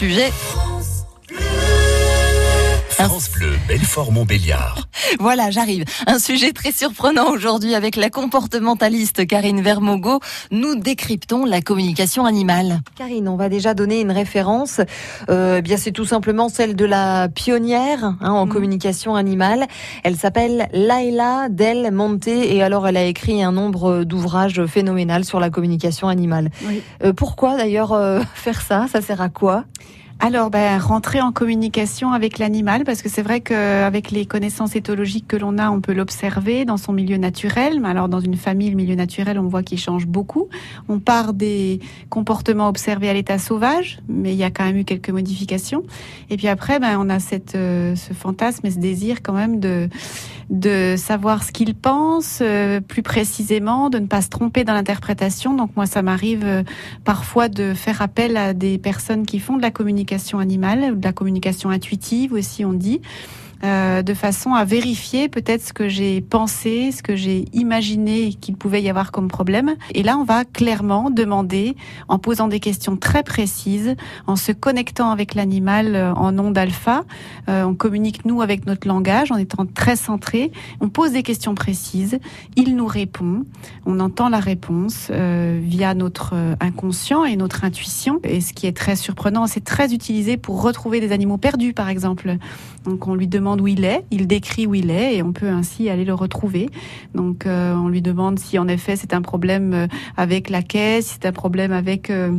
sujet. France Bleu, Belfort Montbéliard. Voilà, j'arrive. Un sujet très surprenant aujourd'hui avec la comportementaliste Karine Vermogo. Nous décryptons la communication animale. Karine, on va déjà donner une référence. Euh, eh bien, c'est tout simplement celle de la pionnière hein, en Mhm. communication animale. Elle s'appelle Laila Del Monte et alors elle a écrit un nombre d'ouvrages phénoménal sur la communication animale. Oui. Euh, pourquoi d'ailleurs euh, faire ça? Ça sert à quoi? Alors, ben, rentrer en communication avec l'animal, parce que c'est vrai qu'avec les connaissances éthologiques que l'on a, on peut l'observer dans son milieu naturel. Alors, dans une famille, le milieu naturel, on voit qu'il change beaucoup. On part des comportements observés à l'état sauvage, mais il y a quand même eu quelques modifications. Et puis après, ben, on a cette, euh, ce fantasme et ce désir quand même de, de savoir ce qu'il pense euh, plus précisément, de ne pas se tromper dans l'interprétation. Donc moi, ça m'arrive euh, parfois de faire appel à des personnes qui font de la communication animale de la communication intuitive aussi, on dit. Euh, de façon à vérifier peut-être ce que j'ai pensé, ce que j'ai imaginé qu'il pouvait y avoir comme problème. Et là, on va clairement demander, en posant des questions très précises, en se connectant avec l'animal euh, en onde alpha, euh, on communique nous avec notre langage en étant très centré, on pose des questions précises, il nous répond, on entend la réponse euh, via notre euh, inconscient et notre intuition. Et ce qui est très surprenant, c'est très utilisé pour retrouver des animaux perdus, par exemple. Donc on lui demande où il est, il décrit où il est et on peut ainsi aller le retrouver. Donc euh, on lui demande si en effet c'est un problème euh, avec la caisse, si c'est un problème avec euh,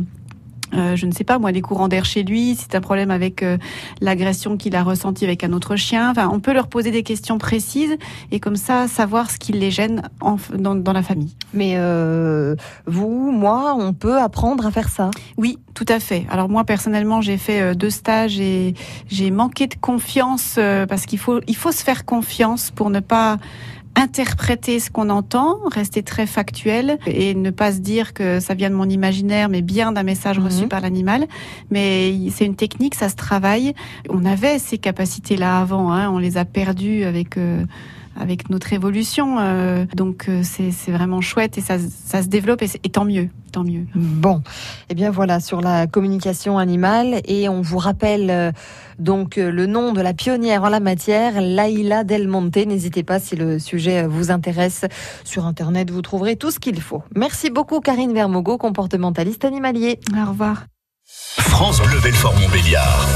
euh, je ne sais pas moi, les courants d'air chez lui, c'est un problème avec euh, l'agression qu'il a ressentie avec un autre chien. Enfin, on peut leur poser des questions précises et comme ça savoir ce qui les gêne en- dans, dans la famille. Mais euh, vous, moi, on peut apprendre à faire ça. Oui, tout à fait. Alors moi personnellement, j'ai fait euh, deux stages et j'ai manqué de confiance euh, parce qu'il faut il faut se faire confiance pour ne pas interpréter ce qu'on entend, rester très factuel et ne pas se dire que ça vient de mon imaginaire, mais bien d'un message Mhm. reçu par l'animal. Mais c'est une technique, ça se travaille. On avait ces capacités-là avant, hein, on les a perdues avec euh, avec notre évolution. euh, donc euh, c'est c'est vraiment chouette et ça, ça se développe et tant mieux, tant mieux. Bon, eh bien voilà sur la communication animale et on vous rappelle euh, donc euh, le nom de la pionnière en la matière, Laila Del Monte. N'hésitez pas si le sujet euh, vous intéresse. Sur internet, vous trouverez tout ce qu'il faut. Merci beaucoup Karine Vermogo, comportementaliste animalier. Au revoir. France Bleu, Belfort Montbéliard.